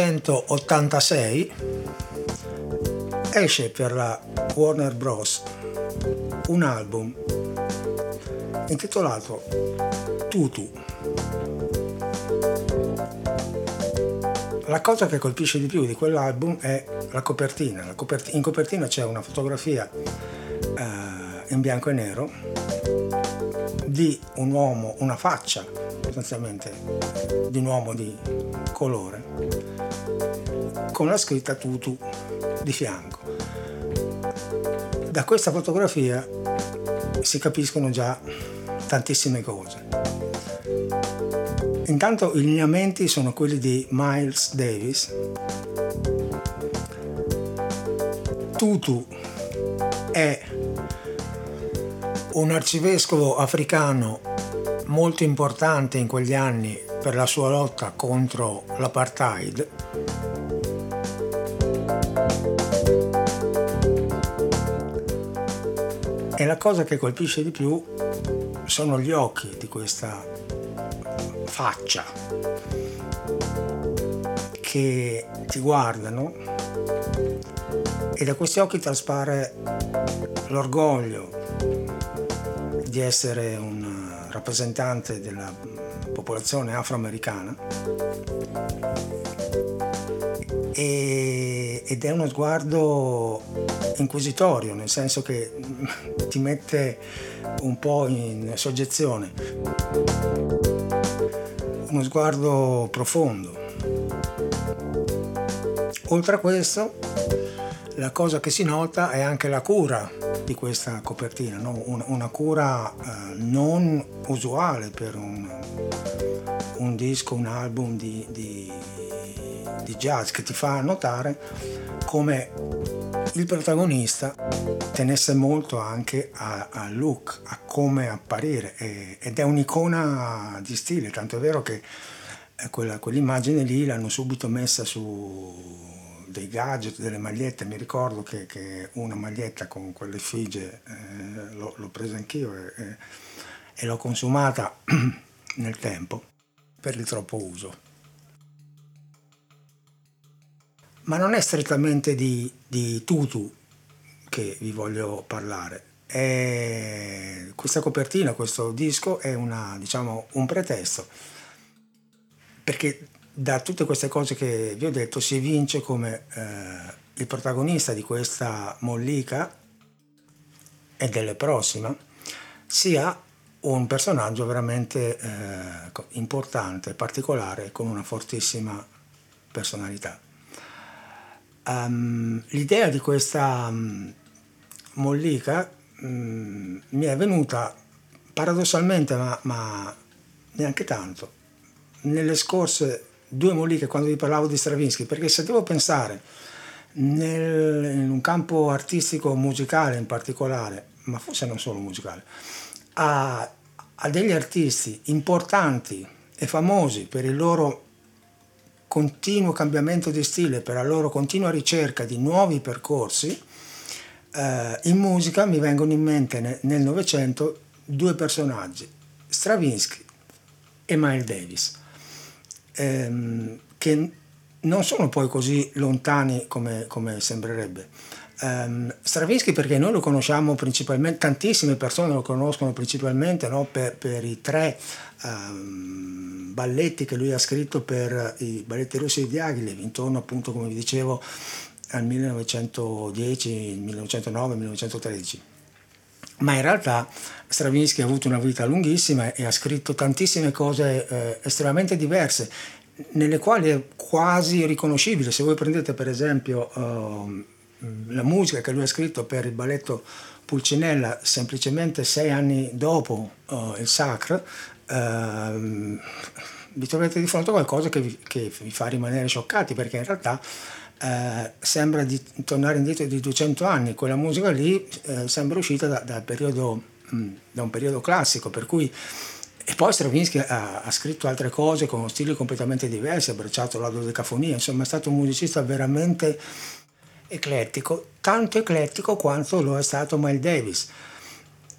nel 1986 esce per la Warner Bros. un album intitolato Tutu. La cosa che colpisce di più di quell'album è la copertina. In copertina c'è una fotografia in bianco e nero di un uomo, una faccia sostanzialmente di un uomo di colore con la scritta Tutu di fianco. Da questa fotografia si capiscono già tantissime cose. Intanto i lineamenti sono quelli di Miles Davis. Tutu è un arcivescovo africano molto importante in quegli anni per la sua lotta contro l'apartheid. E la cosa che colpisce di più sono gli occhi di questa faccia che ti guardano e da questi occhi traspare l'orgoglio di essere un rappresentante della popolazione afroamericana e, ed è uno sguardo inquisitorio, nel senso che ti mette un po' in soggezione. Uno sguardo profondo. Oltre a questo, la cosa che si nota è anche la cura di questa copertina, no? una, una, cura eh, non usuale per un, un, disco, un album di, di, di jazz che ti fa notare come il protagonista tenesse molto anche al look, a come apparire e, ed è un'icona di stile, tanto è vero che eh, quella, quell'immagine lì l'hanno subito messa su dei gadget, delle magliette, mi ricordo che, che una maglietta con quell'effigie eh, l'ho, l'ho, presa anch'io e, e, e l'ho consumata nel tempo per il troppo uso. Ma non è strettamente di, di tutu che vi voglio parlare. È, questa copertina, questo disco è una, diciamo, un pretesto perché da tutte queste cose che vi ho detto si evince come eh, il protagonista di questa mollica e delle prossime sia un personaggio veramente eh, importante, particolare, con una fortissima personalità. Um, l'idea di questa um, mollica um, mi è venuta paradossalmente, ma, ma neanche tanto, nelle scorse due molliche quando vi parlavo di Stravinsky, perché se devo pensare nel, in un campo artistico musicale in particolare, ma forse non solo musicale, a, a degli artisti importanti e famosi per il loro continuo cambiamento di stile, per la loro continua ricerca di nuovi percorsi, eh, in musica mi vengono in mente nel Novecento due personaggi, Stravinsky e Miles Davis ehm, che non sono poi così lontani come, come sembrerebbe. Um, Stravinsky perché noi lo conosciamo principalmente, tantissime persone lo conoscono principalmente no, per, per, i tre um, balletti che lui ha scritto per i balletti russi di Diaghilev, intorno appunto come vi dicevo al 1910, 1909, 1913 ma in realtà Stravinsky ha avuto una vita lunghissima e ha scritto tantissime cose eh, estremamente diverse, nelle quali è quasi riconoscibile. Se voi prendete per esempio uh, la musica che lui ha scritto per il balletto Pulcinella semplicemente sei anni dopo uh, il Sacre, uh, vi trovate di fronte a qualcosa che vi, che vi fa rimanere scioccati perché in realtà eh, sembra di tornare indietro di 200 anni, quella musica lì eh, sembra uscita da, da, periodo, mh, mm, da, un periodo classico, per cui e poi Stravinsky ha, ha, scritto altre cose con stili completamente diversi, ha abbracciato la dodecafonia, insomma è stato un musicista veramente eclettico, tanto eclettico quanto lo è stato Miles Davis,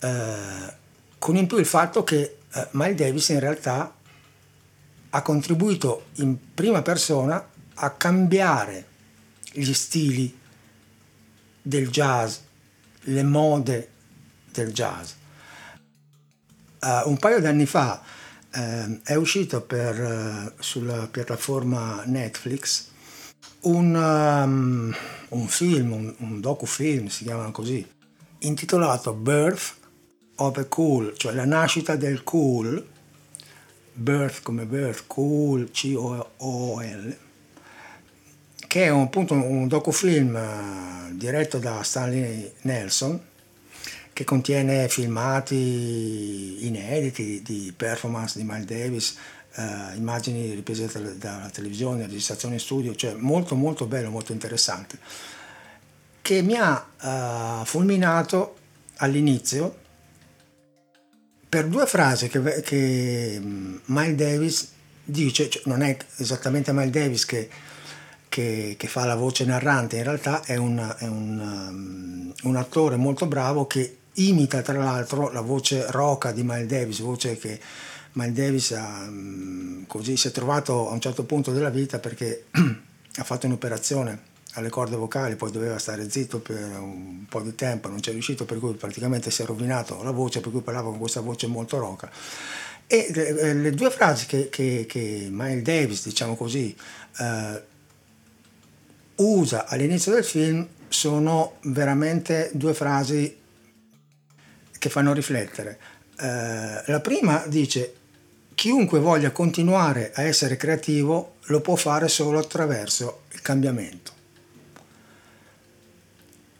eh, con in più il fatto che eh, Miles Davis in realtà ha contribuito in prima persona a cambiare gli stili del jazz, le mode del jazz. Uh, un paio di anni fa uh, è uscito per, uh, sulla piattaforma Netflix un, um, un film, un, un docufilm, si chiamano così, intitolato Birth of a Cool, cioè la nascita del cool, Birth come birth, cool, C-O-O-L, che è un, appunto un docufilm uh, diretto da Stanley Nelson, che contiene filmati inediti di performance di Miles Davis, uh, immagini riprese dalla televisione, registrazioni in studio, cioè molto molto bello, molto interessante, che mi ha uh, fulminato all'inizio per due frasi che, che Miles Davis dice, cioè non è esattamente Miles Davis che, che, che, fa la voce narrante, in realtà è, un, è un, um, un, attore molto bravo che imita tra l'altro la voce roca di Miles Davis, voce che Miles Davis ha, um, così si è trovato a un certo punto della vita perché ha fatto un'operazione alle corde vocali, poi doveva stare zitto per un po' di tempo, non ci è riuscito, per cui praticamente si è rovinato la voce, per cui parlava con questa voce molto roca. E le, le due frasi che, che, che, Miles Davis, diciamo così, eh, usa all'inizio del film sono veramente due frasi che fanno riflettere. Eh, la prima dice chiunque voglia continuare a essere creativo lo può fare solo attraverso il cambiamento.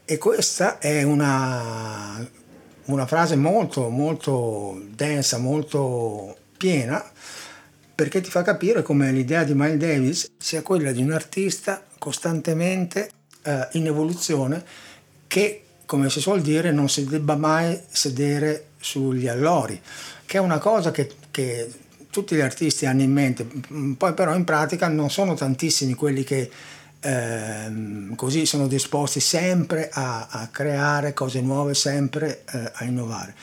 E questa è una, una frase molto, molto densa, molto piena, perché ti fa capire come l'idea di Miles Davis sia quella di un artista costantemente eh, in evoluzione che, come si suol dire, non si debba mai sedere sugli allori, che è una cosa che, che tutti gli artisti hanno in mente, poi però in pratica non sono tantissimi quelli che ehm, così sono disposti sempre a, a, creare cose nuove, sempre eh, a innovare.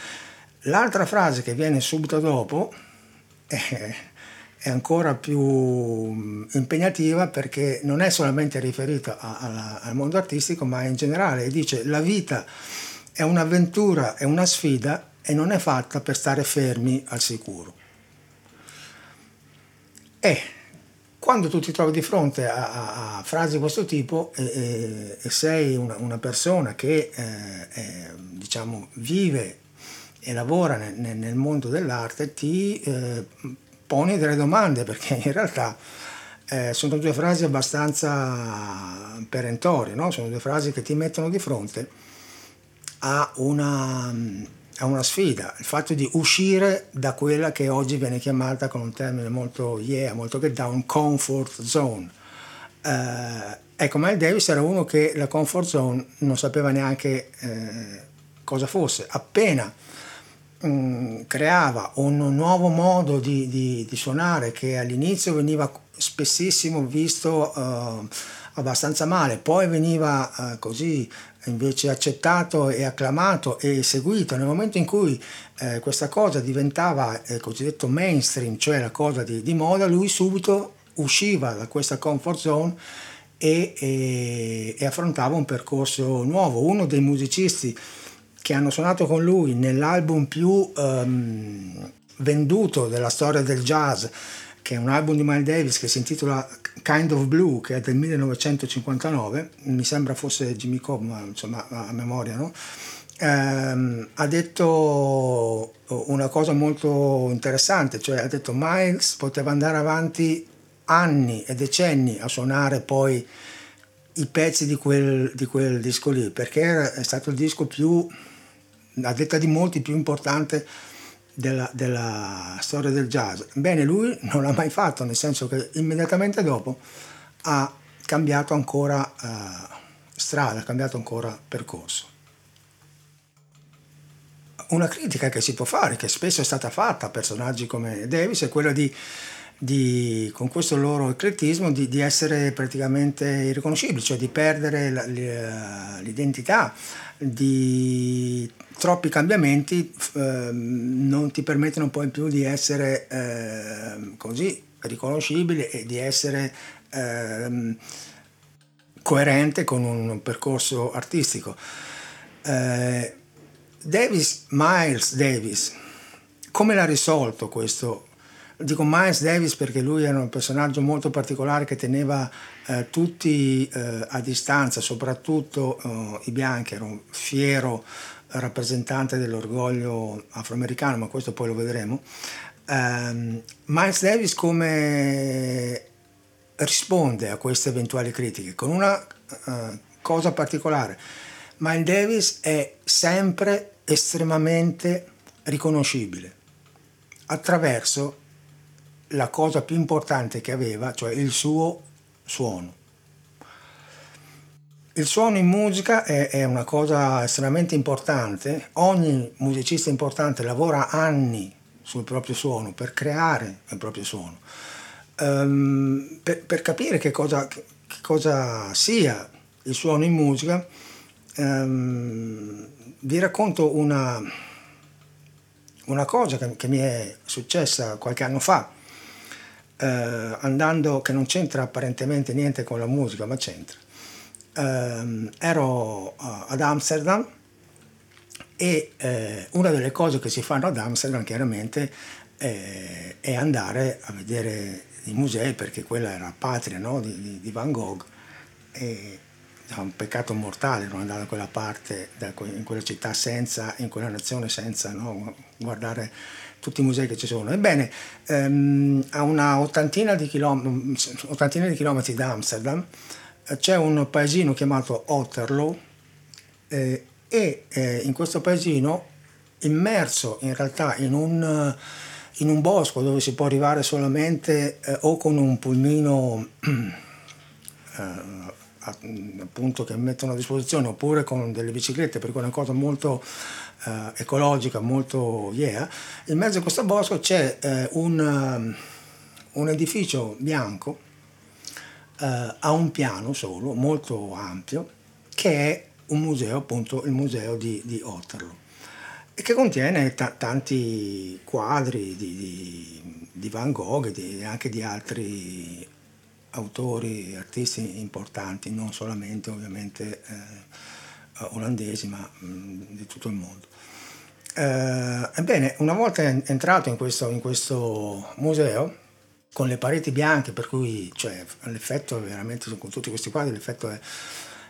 L'altra frase che viene subito dopo è, è ancora più impegnativa perché non è solamente riferita al mondo artistico, ma in generale dice la vita è un'avventura, è una sfida e non è fatta per stare fermi al sicuro. E quando tu ti trovi di fronte a, a, frasi di questo tipo e, e, e sei una, una, persona che eh, è, diciamo, vive e lavora nel, nel mondo dell'arte, ti eh, poni delle domande perché in realtà eh, sono due frasi abbastanza perentorie, no? sono due frasi che ti mettono di fronte a una è una sfida, il fatto di uscire da quella che oggi viene chiamata con un termine molto yeah, molto get down, comfort zone. Eh, ecco, Miles Davis era uno che la comfort zone non sapeva neanche eh, cosa fosse. Appena mm, creava un nuovo modo di, di, di, suonare che all'inizio veniva spessissimo visto uh, abbastanza male, poi veniva uh, così invece accettato e acclamato e seguito nel momento in cui eh, questa cosa diventava eh, cosiddetto mainstream, cioè la cosa di, di, moda, lui subito usciva da questa comfort zone e, e, e affrontava un percorso nuovo. Uno dei musicisti che hanno suonato con lui nell'album più um, venduto della storia del jazz, che è un album di Miles Davis che si intitola Kind of Blue, che è del 1959, mi sembra fosse Jimmy Cobb, ma insomma a memoria, no? ehm, ha detto una cosa molto interessante, cioè ha detto Miles poteva andare avanti anni e decenni a suonare poi i pezzi di quel, di quel disco lì, perché è stato il disco più, a detta di molti, più importante della, della, storia del jazz. Bene, lui non l'ha mai fatto, nel senso che immediatamente dopo ha cambiato ancora uh, strada, ha cambiato ancora percorso. Una critica che si può fare, che spesso è stata fatta a personaggi come Davis, è quella di, di con questo loro eclettismo, di, di, essere praticamente irriconoscibili, cioè di perdere la, l'identità, di troppi cambiamenti eh, non ti permettono poi più di essere eh, così riconoscibile e di essere ehm, coerente con un percorso artistico. Eh, Davis, Miles Davis, come l'ha risolto questo? Dico Miles Davis perché lui era un personaggio molto particolare che teneva eh, tutti eh, a distanza, soprattutto eh, i bianchi, era un fiero rappresentante dell'orgoglio afroamericano, ma questo poi lo vedremo. Um, Miles Davis come risponde a queste eventuali critiche con una uh, cosa particolare. Miles Davis è sempre estremamente riconoscibile attraverso la cosa più importante che aveva, cioè il suo suono. Il suono in musica è, è, una cosa estremamente importante, ogni musicista importante lavora anni sul proprio suono per creare il proprio suono. Um, per, per, capire che cosa, che cosa, sia il suono in musica, um, vi racconto una, una cosa che, che, mi è successa qualche anno fa, uh, andando, che non c'entra apparentemente niente con la musica, ma c'entra ehm, ero uh, ad Amsterdam e eh, una delle cose che si fanno ad Amsterdam chiaramente eh, è andare a vedere i musei perché quella era patria no? di, di, Van Gogh e è un peccato mortale non andare da quella parte, in quella città senza, in quella nazione senza no? guardare tutti i musei che ci sono. Ebbene, ehm, a una ottantina di, chilom- ottantina di chilometri da Amsterdam c'è un paesino chiamato Otterlo eh, e eh, in questo paesino, immerso in realtà in un, in un bosco dove si può arrivare solamente eh, o con un pulmino eh, appunto che mettono a disposizione oppure con delle biciclette perché è una cosa molto eh, ecologica, molto yeah, in mezzo a questo bosco c'è eh, un, un edificio bianco eh, ha un piano solo, molto ampio, che è un museo, appunto il museo di, di Otterlo, e che contiene t- tanti quadri di, di, di Van Gogh e anche di altri autori, artisti importanti, non solamente ovviamente eh, olandesi, ma mh, di tutto il mondo. Eh, ebbene, una volta entrato in questo, in questo museo, con le pareti bianche, per cui cioè, l'effetto è veramente, con tutti questi quadri, l'effetto è,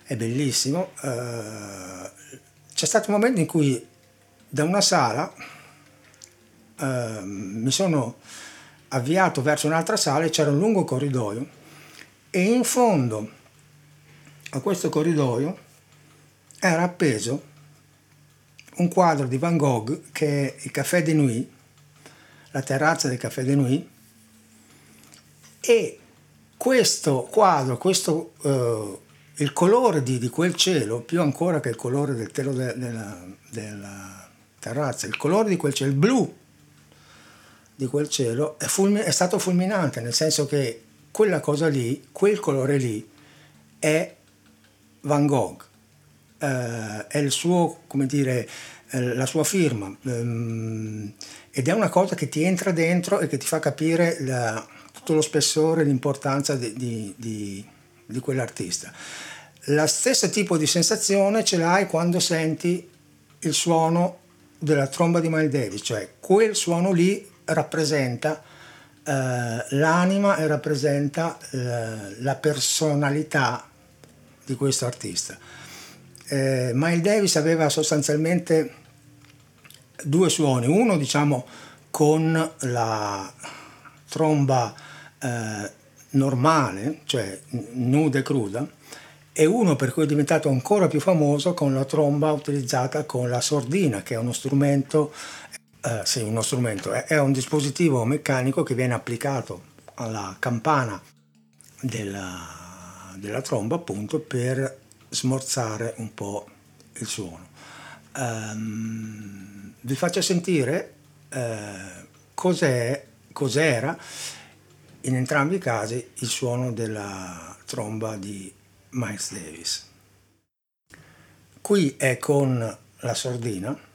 è bellissimo. Eh, c'è stato un momento in cui da una sala eh, mi sono avviato verso un'altra sala e c'era un lungo corridoio e in fondo a questo corridoio era appeso un quadro di Van Gogh che è il Café de Nuit, la terrazza del Café de Nuit, e questo quadro, questo, uh, il colore di, di, quel cielo, più ancora che il colore del telo de, della, della, terrazza, il colore di quel cielo, il blu di quel cielo è, fulmin- è stato fulminante, nel senso che quella cosa lì, quel colore lì, è Van Gogh, uh, è il suo, come dire, la sua firma um, ed è una cosa che ti entra dentro e che ti fa capire la, tutto lo spessore e l'importanza di, di, di, di quell'artista. La stessa tipo di sensazione ce l'hai quando senti il suono della tromba di Miles Davis, cioè quel suono lì rappresenta eh, l'anima rappresenta eh, la personalità di questo artista. Eh, Miles Davis aveva sostanzialmente due suoni, uno diciamo con la tromba eh, normale, cioè nuda e cruda, e uno per cui è diventato ancora più famoso con la tromba utilizzata con la sordina, che è uno strumento, eh, uno strumento, è, è, un dispositivo meccanico che viene applicato alla campana della, della tromba appunto per smorzare un po' il suono. Um, vi faccio sentire eh, cos'è, cos'era in entrambi i casi il suono della tromba di Miles Davis. Qui è con la sordina.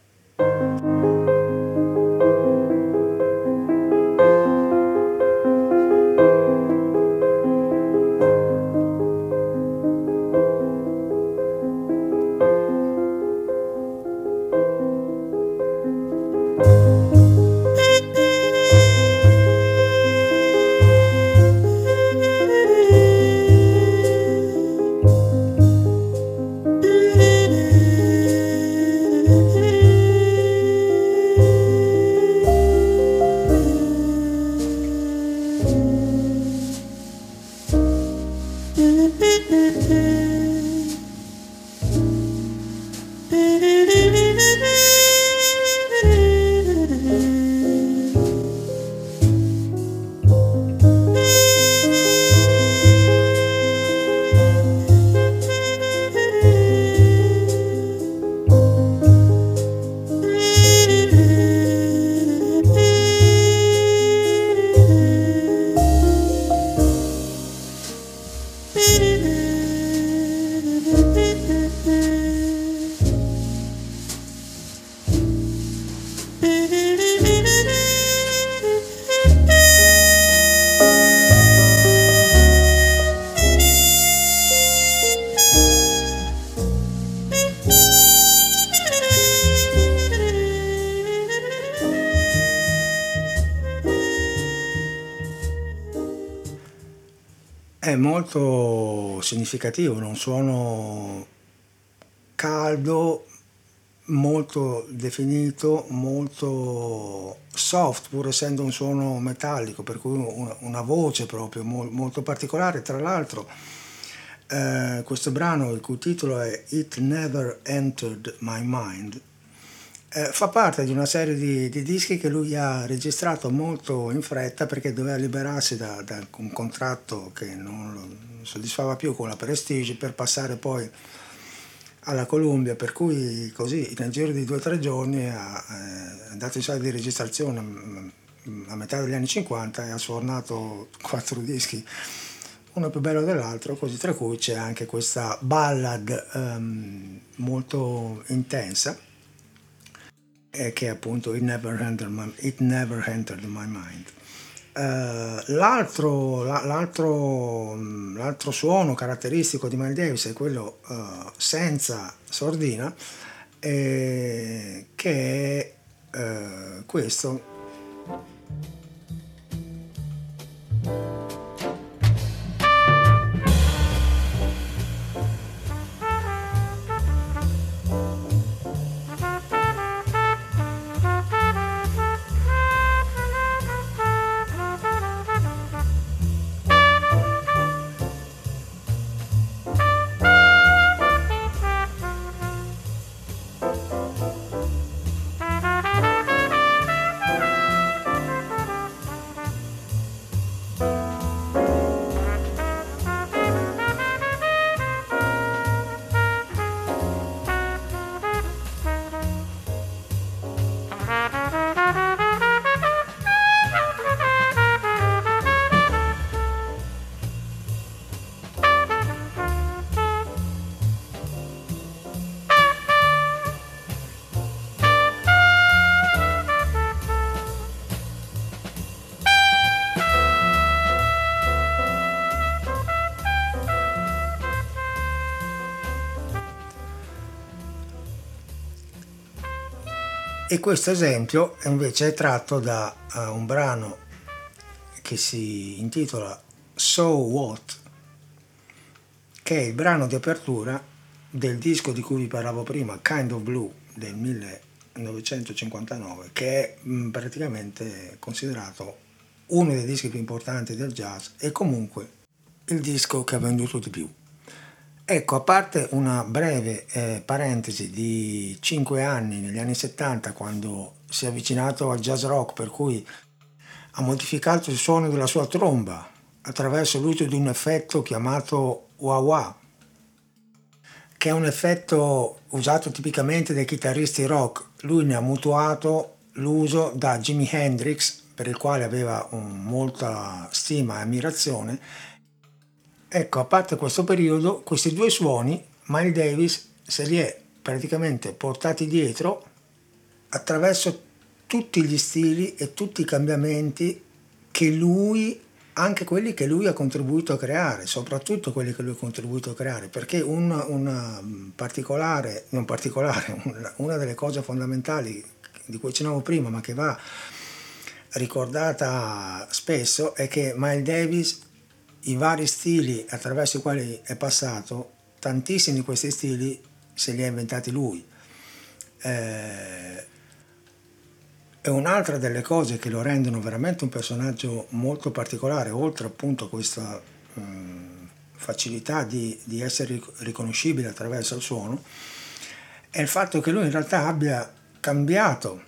Molto significativo, un suono caldo, molto definito, molto soft, pur essendo un suono metallico, per cui una, voce proprio molto particolare. Tra l'altro, eh, questo brano, il cui titolo è It Never Entered My Mind, eh, fa parte di una serie di, di, dischi che lui ha registrato molto in fretta perché doveva liberarsi da, da un contratto che non lo soddisfava più con la Prestige per passare poi alla Columbia, per cui così nel giro di due o tre giorni ha eh, dato in sala di registrazione mm, a metà degli anni 50 e ha suonato quattro dischi, uno più bello dell'altro, così tra cui c'è anche questa ballad um, molto intensa eh, che è appunto It Never Entered My, It Never Entered My Mind. Uh, l'altro, l'altro, l'altro, suono caratteristico di Miles Davis è quello uh, senza sordina, eh, che è uh, questo. E questo esempio invece è tratto da uh, un brano che si intitola So What, che è il brano di apertura del disco di cui vi parlavo prima, Kind of Blue del 1959, che è mm, praticamente considerato uno dei dischi più importanti del jazz e comunque il disco che ha venduto di più. Ecco, a parte una breve eh, parentesi di 5 anni, negli anni 70, quando si è avvicinato al jazz rock, per cui ha modificato il suono della sua tromba attraverso l'uso di un effetto chiamato wah-wah, che è un effetto usato tipicamente dai chitarristi rock. Lui ne ha mutuato l'uso da Jimi Hendrix, per il quale aveva un, molta stima e ammirazione, Ecco, a parte questo periodo, questi due suoni, Miles Davis se li è praticamente portati dietro attraverso tutti gli stili e tutti i cambiamenti che lui, anche quelli che lui ha contribuito a creare, soprattutto quelli che lui ha contribuito a creare, perché una, una particolare, non particolare, una, una delle cose fondamentali di cui accennavo prima, ma che va ricordata spesso, è che Miles Davis i vari stili attraverso i quali è passato, tantissimi di questi stili se li ha inventati lui. Eh, è un'altra delle cose che lo rendono veramente un personaggio molto particolare, oltre appunto a questa mh, facilità di, di essere riconoscibile attraverso il suono, è il fatto che lui in realtà abbia cambiato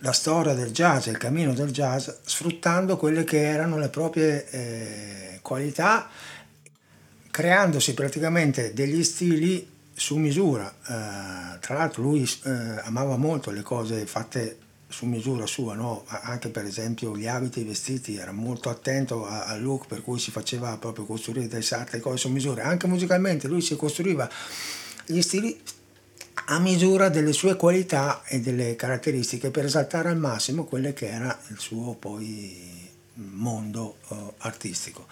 la storia del jazz e il cammino del jazz sfruttando quelle che erano le proprie eh, qualità, creandosi praticamente degli stili su misura. Eh, tra l'altro lui eh, amava molto le cose fatte su misura sua, no? anche per esempio gli abiti, i vestiti, era molto attento al look per cui si faceva proprio costruire delle sarte cose su misura. Anche musicalmente lui si costruiva gli stili a misura delle sue qualità e delle caratteristiche per esaltare al massimo quelle che era il suo poi mondo uh, artistico.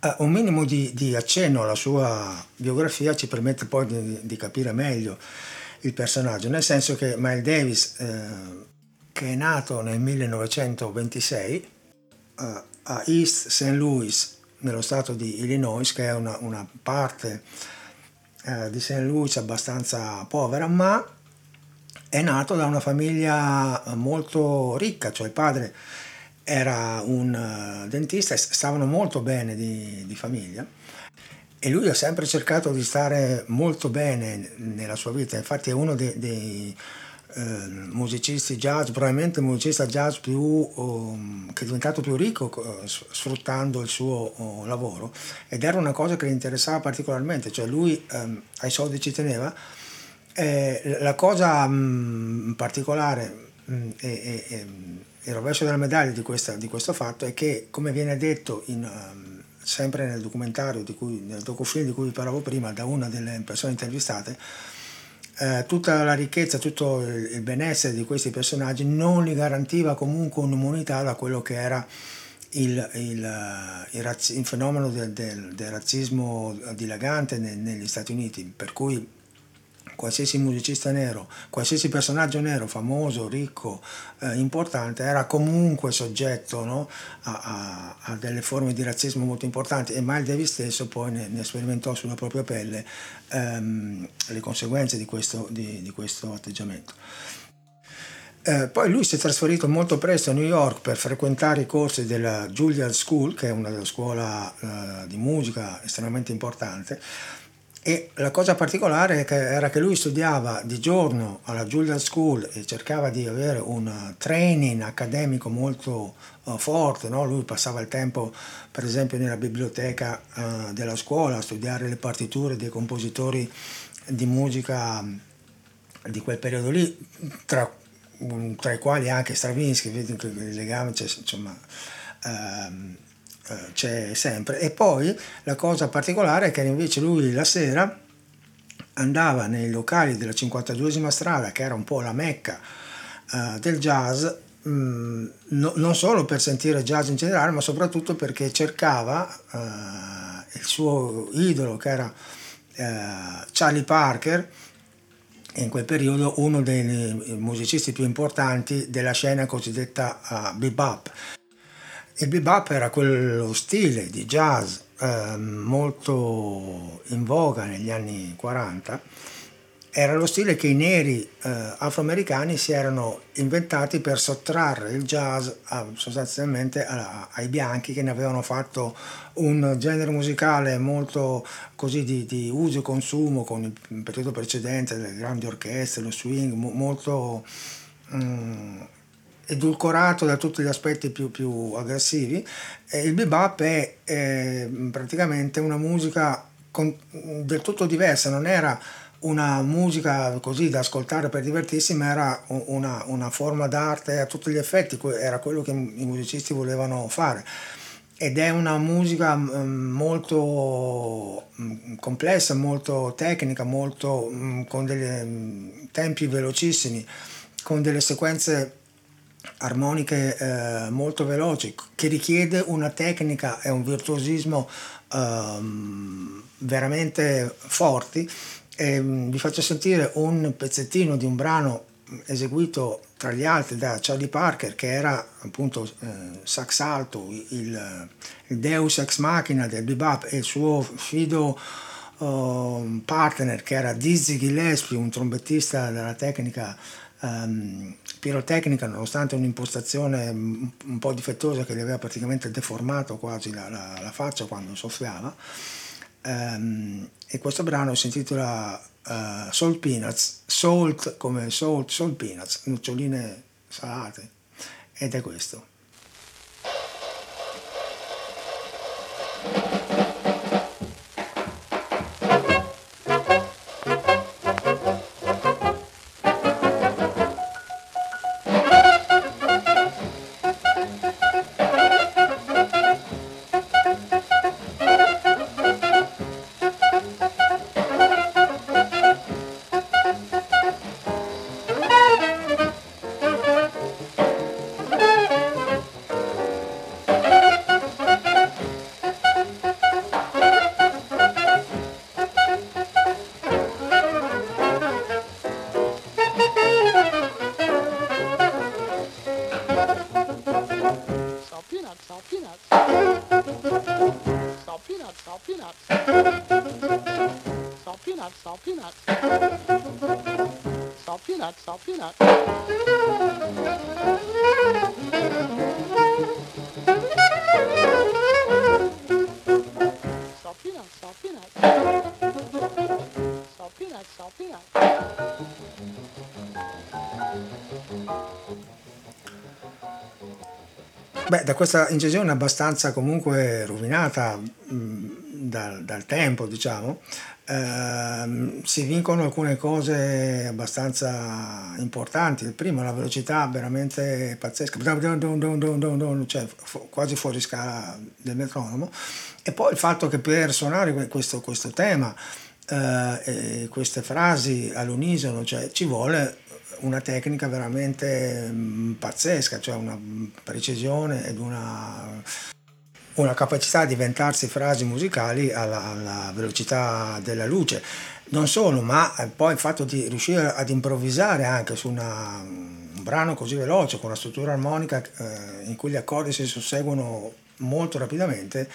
Uh, un minimo di, di, accenno alla sua biografia ci permette poi di, di, capire meglio il personaggio, nel senso che Miles Davis, uh, che è nato nel 1926, uh, a East St. Louis, nello stato di Illinois, che è una, una parte uh, di St. Louis abbastanza povera, ma è nato da una famiglia molto ricca, cioè il padre era un uh, dentista e stavano molto bene di, di famiglia e lui ha sempre cercato di stare molto bene nella sua vita, infatti è uno dei, dei eh, musicisti jazz, probabilmente il musicista jazz più, um, che è diventato più ricco uh, sfruttando il suo uh, lavoro ed era una cosa che gli interessava particolarmente, cioè lui um, ai soldi ci teneva. Eh, la cosa um, particolare e, e, il rovescio della medaglia di, questa, di, questo fatto è che, come viene detto in sempre nel documentario, di cui, nel docufilm di cui vi parlavo prima, da una delle persone intervistate, eh, tutta la ricchezza, tutto il benessere di questi personaggi non gli garantiva comunque un'immunità da quello che era il, il, il, razzi, il fenomeno del, del, del, razzismo dilagante negli Stati Uniti, per cui qualsiasi musicista nero, qualsiasi personaggio nero famoso, ricco, eh, importante, era comunque soggetto no? a, a, a, delle forme di razzismo molto importanti e Miles Davis stesso poi ne, ne sperimentò sulla propria pelle ehm, le conseguenze di questo, di, di questo atteggiamento. Eh, poi lui si è trasferito molto presto a New York per frequentare i corsi della Juilliard School, che è una scuola eh, di musica estremamente importante, e la cosa particolare era che lui studiava di giorno alla Juilliard School e cercava di avere un training accademico molto uh, forte. No? Lui passava il tempo, per esempio, nella biblioteca uh, della scuola a studiare le partiture dei compositori di musica di quel periodo lì, tra, tra i quali anche Stravinsky, vedi che il legame c'è, insomma. Eh, c'è sempre. E poi la cosa particolare è che invece lui la sera andava nei locali della 52esima strada, che era un po' la mecca uh, del jazz, mh, mm, no, non solo per sentire jazz in generale, ma soprattutto perché cercava uh, il suo idolo, che era uh, Charlie Parker, in quel periodo uno dei musicisti più importanti della scena cosiddetta bebop. Il bebop era quello stile di jazz eh, molto in voga negli anni 40, era lo stile che i neri eh, afroamericani si erano inventati per sottrarre il jazz a, sostanzialmente a, ai bianchi che ne avevano fatto un genere musicale molto così di, di uso e consumo con il periodo precedente, le grandi orchestre, lo swing, molto... Mm, edulcorato da tutti gli aspetti più, più aggressivi. Il bebop è, è praticamente una musica con, del tutto diversa, non era una musica così da ascoltare per divertirsi, ma era una, una forma d'arte a tutti gli effetti, era quello che i musicisti volevano fare ed è una musica mm, molto mm, complessa, molto tecnica, molto, mm, con dei tempi velocissimi, con delle sequenze armoniche eh, molto veloci, che richiede una tecnica e un virtuosismo eh, veramente forti. E, mm, vi faccio sentire un pezzettino di un brano eseguito tra gli altri da Charlie Parker, che era appunto eh, sax alto, il, il, deus ex machina del bebop, e il suo fido uh, partner, che era Dizzy Gillespie, un trombettista della tecnica um, pirotecnica, nonostante un'impostazione un po' difettosa che gli aveva praticamente deformato quasi la, la, la faccia quando soffiava. Um, e questo brano si intitola uh, Salt Peanuts, salt come salt, salt peanuts, noccioline salate, ed è questo. Beh, da questa incisione abbastanza comunque rovinata mh, dal, dal tempo, diciamo, ehm, si vincono alcune cose abbastanza importanti. Il primo, la velocità veramente pazzesca, cioè quasi fuori scala del metronomo. E poi il fatto che per suonare que- questo, questo tema eh, queste frasi all'unisono, cioè ci vuole una tecnica veramente mm, pazzesca, cioè una precisione ed una, una capacità di inventarsi frasi musicali alla, alla velocità della luce. Non solo, ma eh, poi il fatto di riuscire ad improvvisare anche su una- un brano così veloce, con una struttura armonica eh, in cui gli accordi si susseguono molto rapidamente,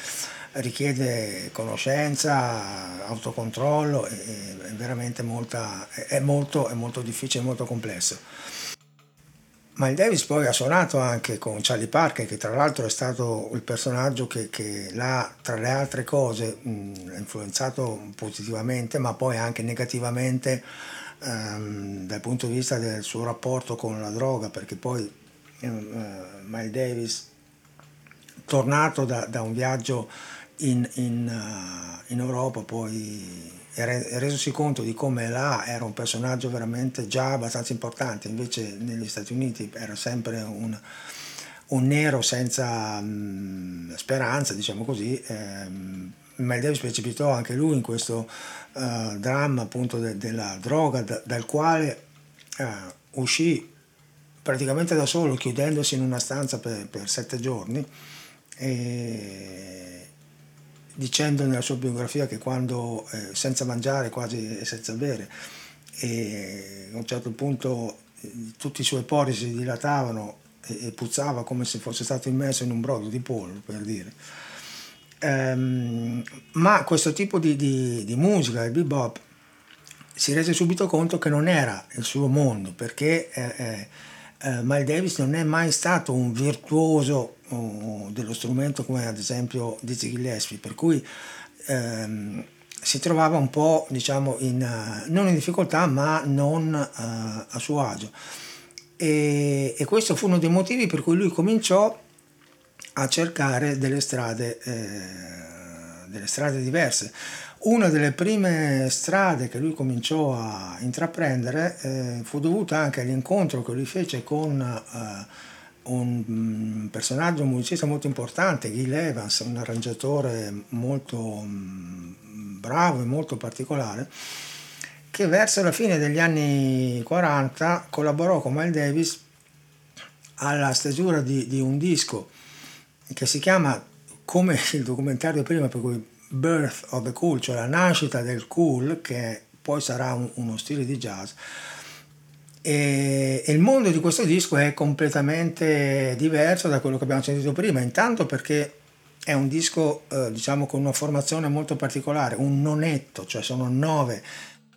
richiede conoscenza, autocontrollo è veramente molta, è molto, è molto difficile, molto complesso. Miles Davis poi ha suonato anche con Charlie Parker, che tra l'altro è stato il personaggio che, che l'ha, tra le altre cose, mh, influenzato positivamente, ma poi anche negativamente ehm, dal punto di vista del suo rapporto con la droga, perché poi ehm, eh, Miles Davis, tornato da, da un viaggio in, in, eh, in Europa, poi e re- resosi conto di come là era un personaggio veramente già abbastanza importante, invece negli Stati Uniti era sempre un, un nero senza mh, speranza, diciamo così. ehm, Miles Davis precipitò anche lui in questo eh, dramma appunto de- della droga, da- dal quale eh, uscì praticamente da solo, chiudendosi in una stanza per, per sette giorni. E dicendo nella sua biografia che quando eh, senza mangiare quasi e senza bere e a un certo punto eh, tutti i suoi pori si dilatavano e, e puzzava come se fosse stato immerso in un brodo di pollo per dire. Ehm, ma questo tipo di, di- di musica il bebop si rese subito conto che non era il suo mondo perché eh, eh, eh, Miles Davis non è mai stato un virtuoso dello strumento come ad esempio Dizzy Gillespie per cui ehm, si trovava un po' diciamo in, eh, non in difficoltà ma non eh, a suo agio e, e questo fu uno dei motivi per cui lui cominciò a cercare delle strade, eh, delle strade diverse. Una delle prime strade che lui cominciò a intraprendere eh, fu dovuta anche all'incontro che lui fece con eh, un mm, personaggio, un musicista molto importante, Gil Evans, un arrangiatore molto mm, bravo e molto particolare, che verso la fine degli anni 40 collaborò con Miles Davis alla stesura di, di un disco che si chiama come il documentario prima, per cui Birth of the Cool, cioè la nascita del cool, che poi sarà un- uno stile di jazz. E, il mondo di questo disco è completamente diverso da quello che abbiamo sentito prima, intanto perché è un disco eh, diciamo con una formazione molto particolare, un nonetto, cioè sono nove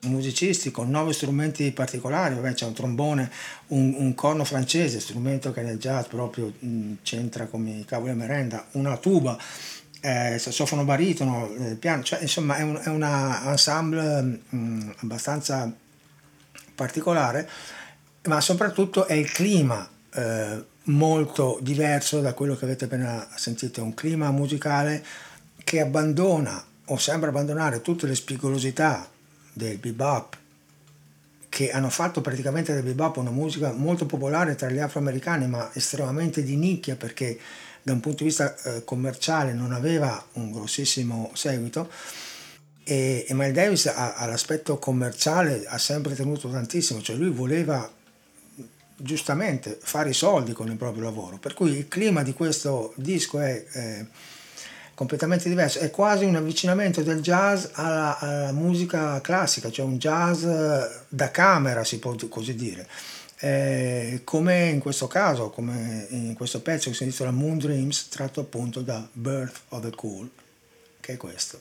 musicisti con nove strumenti particolari, vabbè c'è un trombone, un, un corno francese, strumento che nel jazz proprio mh, c'entra come i cavoli a merenda, una tuba, eh, sassofono baritono, eh, piano, cioè insomma è un è una ensemble mh, abbastanza particolare, ma soprattutto è il clima eh, molto diverso da quello che avete appena sentito, un clima musicale che abbandona o sembra abbandonare tutte le spigolosità del bebop che hanno fatto praticamente del bebop una musica molto popolare tra gli afroamericani ma estremamente di nicchia perché da un punto di vista eh, commerciale non aveva un grossissimo seguito. E, Miles Davis all'aspetto commerciale ha sempre tenuto tantissimo, cioè lui voleva giustamente fare i soldi con il proprio lavoro, per cui il clima di questo disco è eh, completamente diverso, è quasi un avvicinamento del jazz alla, alla musica classica, cioè un jazz eh, da camera si può così dire. eh, come in questo caso, come in questo pezzo che si intitola Moon Dreams, tratto appunto da Birth of the Cool, che è questo.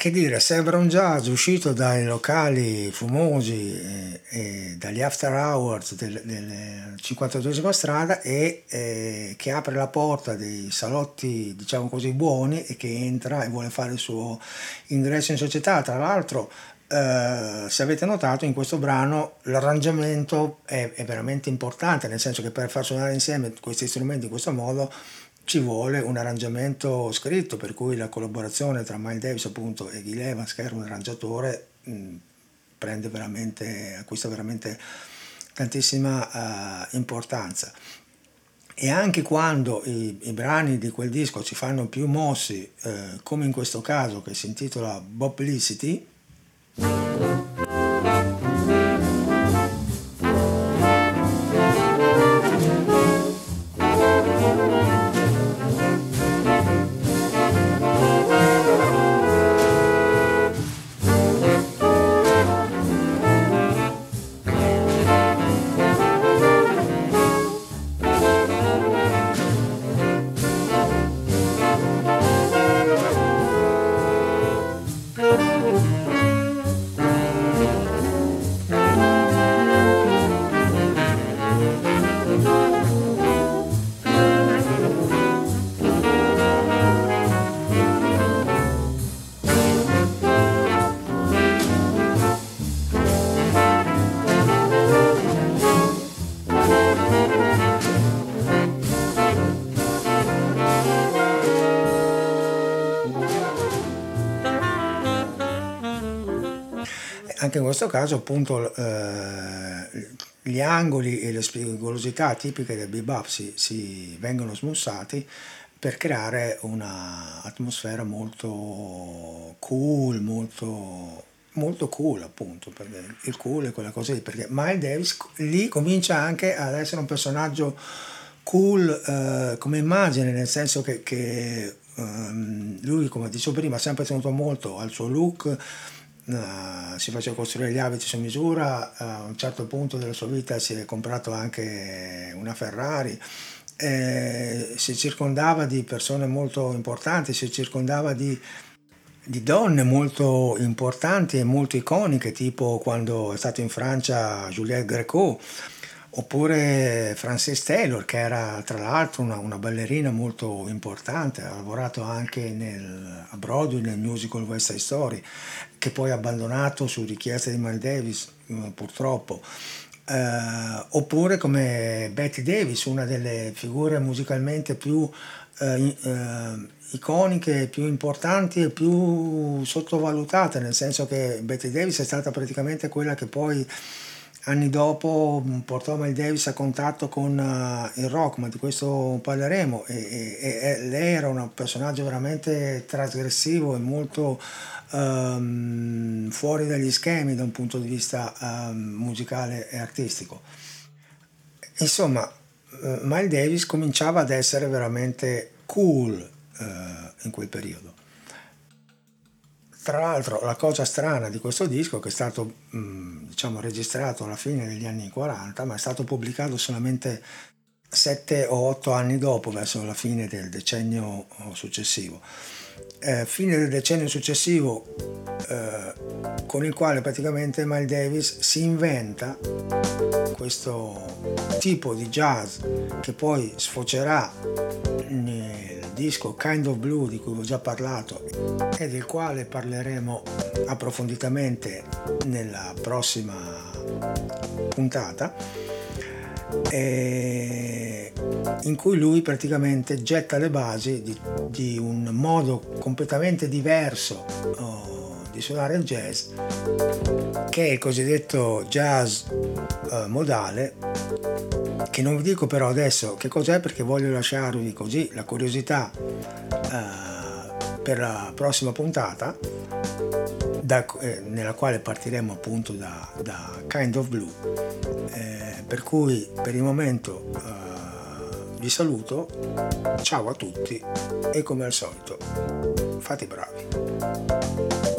Che dire, sembra un jazz uscito dai locali fumosi eh, e dagli after hours del, del 52esima strada e eh, che apre la porta dei salotti, diciamo così, buoni e che entra e vuole fare il suo ingresso in società. Tra l'altro, eh, se avete notato, in questo brano l'arrangiamento è, è veramente importante, nel senso che per far suonare insieme questi strumenti in questo modo ci vuole un arrangiamento scritto, per cui la collaborazione tra Miles Davis appunto, e Gil Evans, che era un arrangiatore, mh, prende veramente, acquista veramente tantissima uh, importanza. E anche quando i, i, brani di quel disco ci fanno più mossi, eh, come in questo caso che si intitola Publicity, anche in questo caso appunto eh, gli angoli e le spigolosità tipiche del bebop si, si vengono smussati per creare un'atmosfera molto cool, molto, molto cool appunto, perché il cool è quella cosa lì, perché Miles Davis lì comincia anche ad essere un personaggio cool eh, come immagine, nel senso che, che um, lui, come dicevo prima, ha sempre tenuto molto al suo look, Uh, si faceva costruire gli abiti su misura, uh, a un certo punto della sua vita si è comprato anche una Ferrari, eh, si circondava di persone molto importanti, si circondava di, di, donne molto importanti e molto iconiche, tipo quando è stato in Francia Juliette Greco, oppure Frances Taylor, che era tra l'altro una, una ballerina molto importante, ha lavorato anche nel, a Broadway nel musical West Side Story che poi ha abbandonato su richiesta di Miles Davis, eh, purtroppo. Eh, oppure come Betty Davis, una delle figure musicalmente più eh, eh, iconiche, più importanti e più sottovalutate, nel senso che Betty Davis è stata praticamente quella che poi anni dopo portò Miles Davis a contatto con uh, il rock, ma di questo parleremo. E, e, e, lei era un personaggio veramente trasgressivo e molto um, fuori dagli schemi da un punto di vista um, musicale e artistico. Insomma, uh, Miles Davis cominciava ad essere veramente cool uh, in quel periodo. Tra l'altro la cosa strana di questo disco che è stato mh, diciamo, registrato alla fine degli anni 40 ma è stato pubblicato solamente sette o otto anni dopo, verso la fine del decennio successivo. Eh, fine del decennio successivo eh, con il quale praticamente Miles Davis si inventa questo tipo di jazz che poi sfocerà nel disco Kind of Blue di cui ho già parlato e del quale parleremo approfonditamente nella prossima puntata in cui lui praticamente getta le basi di, di un modo completamente diverso oh, di suonare il jazz che è il cosiddetto jazz uh, modale che non vi dico però adesso che cos'è perché voglio lasciarvi così la curiosità uh, per la prossima puntata da, eh, nella quale partiremo appunto da, da Kind of Blue. Per cui per il momento eh, vi saluto, ciao a tutti e come al solito fate bravi.